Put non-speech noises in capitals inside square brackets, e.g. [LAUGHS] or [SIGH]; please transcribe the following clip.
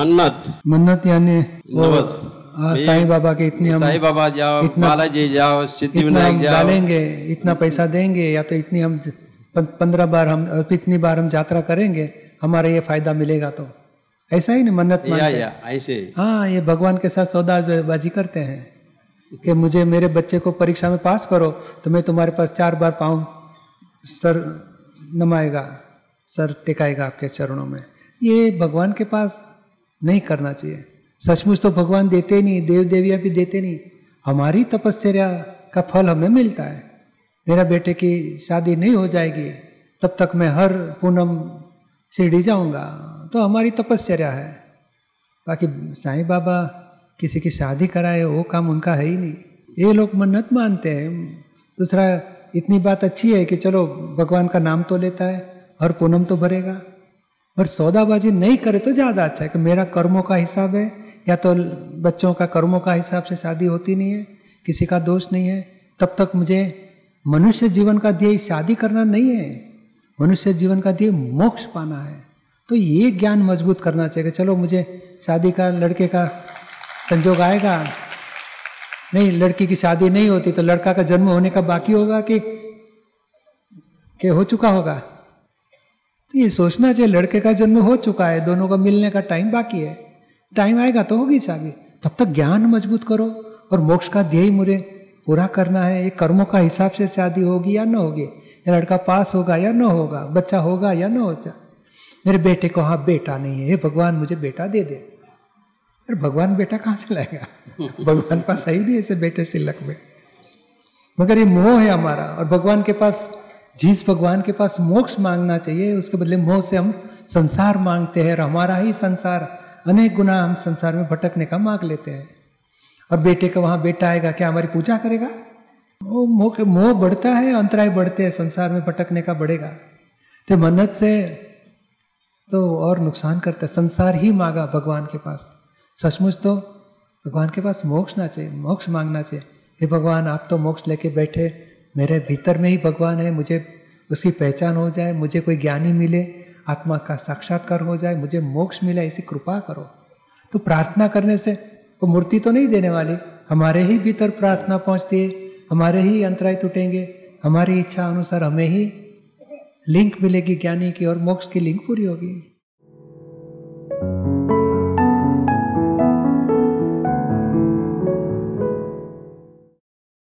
मन्नत। मन्नत यानी साईं बाबा के इतनी हम साईं बाबा जाओ बालाजी जाओ सिद्धि विनायक जाओ। डालेंगे इतना पैसा देंगे या तो इतनी हम पंद्रह बार हम इतनी बार हम यात्रा करेंगे हमारा ये फ़ायदा मिलेगा तो। ऐसा ही नहीं मन्नत या या ऐसे। हाँ ये भगवान के साथ सौदाबाजी करते हैं कि मुझे मेरे बच्चे को परीक्षा में पास करो तो मैं तुम्हारे पास चार बार पाऊँ सर नमाएगा सर टिकाएगा आपके चरणों में। ये भगवान के पास नहीं करना चाहिए। सचमुच तो भगवान देते नहीं देव देवियाँ भी देते नहीं। हमारी तपश्चर्या का फल हमें मिलता है। मेरा बेटे की शादी नहीं हो जाएगी, तब तक मैं हर पूनम शिरडी जाऊँगा तो हमारी तपश्चर्या है। बाकी साईं बाबा किसी की शादी कराए, वो काम उनका है ही नहीं। ये लोग मन्नत मानते हैं। दूसरा, इतनी बात अच्छी है कि चलो, भगवान का नाम तो लेता है, हर पूनम तो भरेगा। पर सौदाबाजी नहीं करे तो ज़्यादा अच्छा है कि मेरा कर्मों का हिसाब है, या तो बच्चों का कर्मों का हिसाब से शादी होती नहीं है, किसी का दोष नहीं है, तब तक मुझे मनुष्य जीवन का ध्येय शादी करना नहीं है, मनुष्य जीवन का ध्येय मोक्ष पाना है। तो ये ज्ञान मज़बूत करना चाहिए चलो मुझे शादी का, लड़के का संजोग आएगा। नहीं, लड़की की शादी नहीं होती तो लड़का का जन्म होने का बाकी होगा कि कि हो चुका होगा? तो ये सोचना चाहिए लड़के का जन्म हो चुका है दोनों का मिलने का टाइम बाकी है। टाइम आएगा तो होगी शादी। तब तक ज्ञान मज़बूत करो और मोक्ष का ध्येय मुझे पूरा करना है। ये कर्मों का हिसाब से शादी होगी या न होगी या लड़का पास होगा या न होगा बच्चा होगा या न होगा मेरे बेटे को हाँ बेटा नहीं है हे भगवान मुझे बेटा दे दे। अरे भगवान बेटा कहाँ से लाएगा? [LAUGHS] भगवान पास है ही नहीं ऐसे बेटे सिलक में। मगर ये मोह है हमारा और भगवान के पास जिस भगवान के पास मोक्ष मांगना चाहिए, उसके बदले मोह से हम संसार मांगते हैं और हमारा ही संसार, अनेक गुना हम संसार में भटकने का मांग लेते हैं। और बेटे का वहाँ बेटा आएगा, क्या हमारी पूजा करेगा? वो मोह मोह बढ़ता है, अंतराय बढ़ते हैं, संसार में भटकने का बढ़ेगा। तो मन्नत से तो और नुकसान करता है, संसार ही मांगा भगवान के पास। सचमुच तो भगवान के पास मोक्ष ना चाहिए, मोक्ष मांगना चाहिए। हे भगवान, आप तो मोक्ष लेके बैठे मेरे भीतर में ही भगवान है, मुझे उसकी पहचान हो जाए, मुझे कोई ज्ञानी मिले, आत्मा का साक्षात्कार हो जाए, मुझे मोक्ष मिले, ऐसी कृपा करो। तो प्रार्थना करने से वो मूर्ति तो नहीं देने वाली, हमारे ही भीतर प्रार्थना पहुँचती है, हमारे ही अंतराय टूटेंगे, हमारी इच्छा अनुसार हमें ही लिंक मिलेगी ज्ञानी की और मोक्ष की लिंक पूरी होगी।